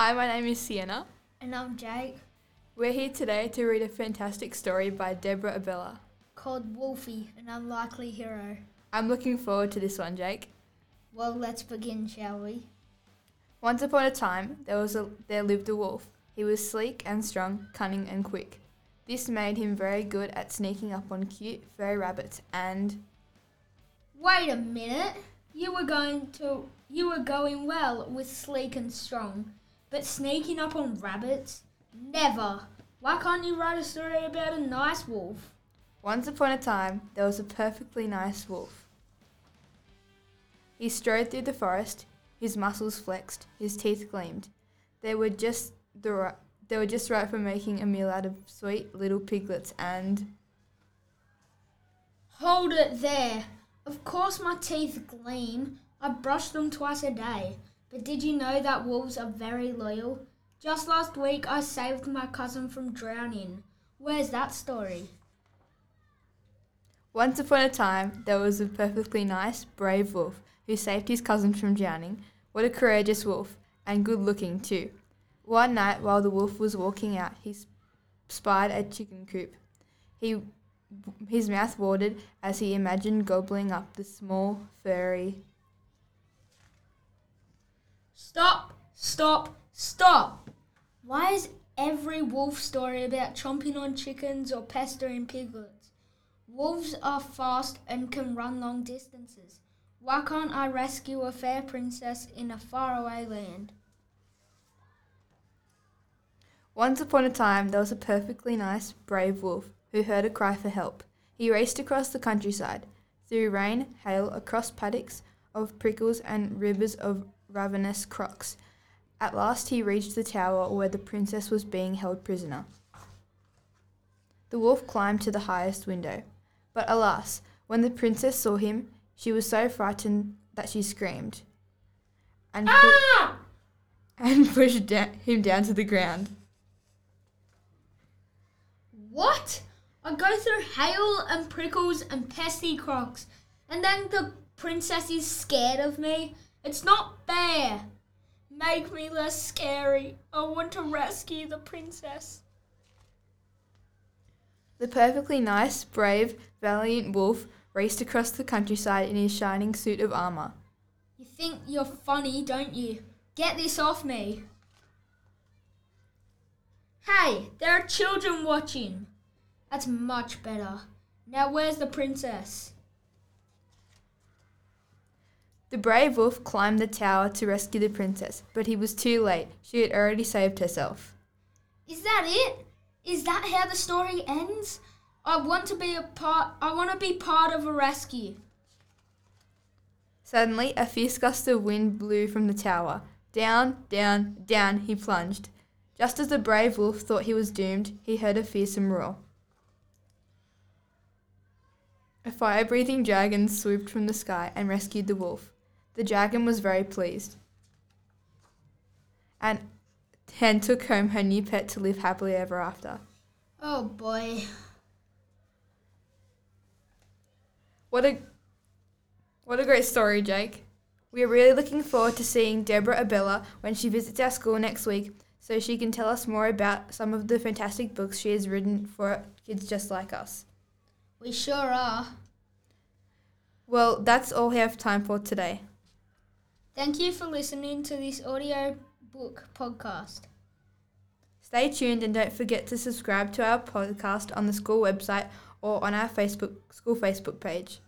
Hi, my name is Sienna. And I'm Jake, We're here today to read a fantastic story by Deborah Abela. called Wolfie, an unlikely hero. I'm looking forward to this one, Jake. Well, let's begin, shall we? Once upon a time, there was a there lived a wolf. He was sleek and strong, cunning and quick. This made him very good at sneaking up on cute furry rabbits and Wait a minute. You were going to you were going well with sleek and strong, but sneaking up on rabbits? Never. Why can't you write a story about a nice wolf? once upon a time there was a perfectly nice wolf. He strode through the forest, his muscles flexed, his teeth gleamed. They were just the ri- they were just right for making a meal out of sweet little piglets and Hold it there. Of course my teeth gleam. I brush them twice a day. But did you know that wolves are very loyal? Just last week I saved my cousin from drowning. Where's that story? Once upon a time, there was a perfectly nice, brave wolf who saved his cousin from drowning. What a courageous wolf, and good looking too. One night, while the wolf was walking out, he spied a chicken coop. He, his mouth watered as he imagined gobbling up the small, furry. Stop! Stop! Stop! Why is every wolf story about chomping on chickens or pestering piglets? Wolves are fast and can run long distances. Why can't I rescue a fair princess in a faraway land? Once upon a time, there was a perfectly nice, brave wolf who heard a cry for help. He raced across the countryside, through rain, hail, across paddocks of prickles and rivers of ravenous crocs. At last, he reached the tower where the princess was being held prisoner. The wolf climbed to the highest window. But alas, when the princess saw him, she was so frightened that she screamed and, pu- Ah! and pushed da- him down to the ground. What? I go through hail and prickles and pesty crocs, and then the princess is scared of me? It's not fair. Make me less scary. I want to rescue the princess. The perfectly nice, brave, valiant wolf raced across the countryside in his shining suit of armour. You think you're funny, don't you? Get this off me. Hey, there are children watching. That's much better. Now, where's the princess? The brave wolf climbed the tower to rescue the princess, but he was too late. She had already saved herself. Is that it? Is that how the story ends? I want to be a part I want to be part of a rescue. Suddenly, a fierce gust of wind blew from the tower. Down, down, down he plunged. Just as the brave wolf thought he was doomed, he heard a fearsome roar. A fire breathing dragon swooped from the sky and rescued the wolf. The dragon was very pleased and, and took home her new pet to live happily ever after. Oh boy. What a what a great story, Jake. We are really looking forward to seeing Deborah Abela when she visits our school next week so she can tell us more about some of the fantastic books she has written for kids just like us. We sure are. Well, that's all we have time for today. Thank you for listening to this audio book podcast. Stay tuned and don't forget to subscribe to our podcast on the school website or on our Facebook school Facebook page.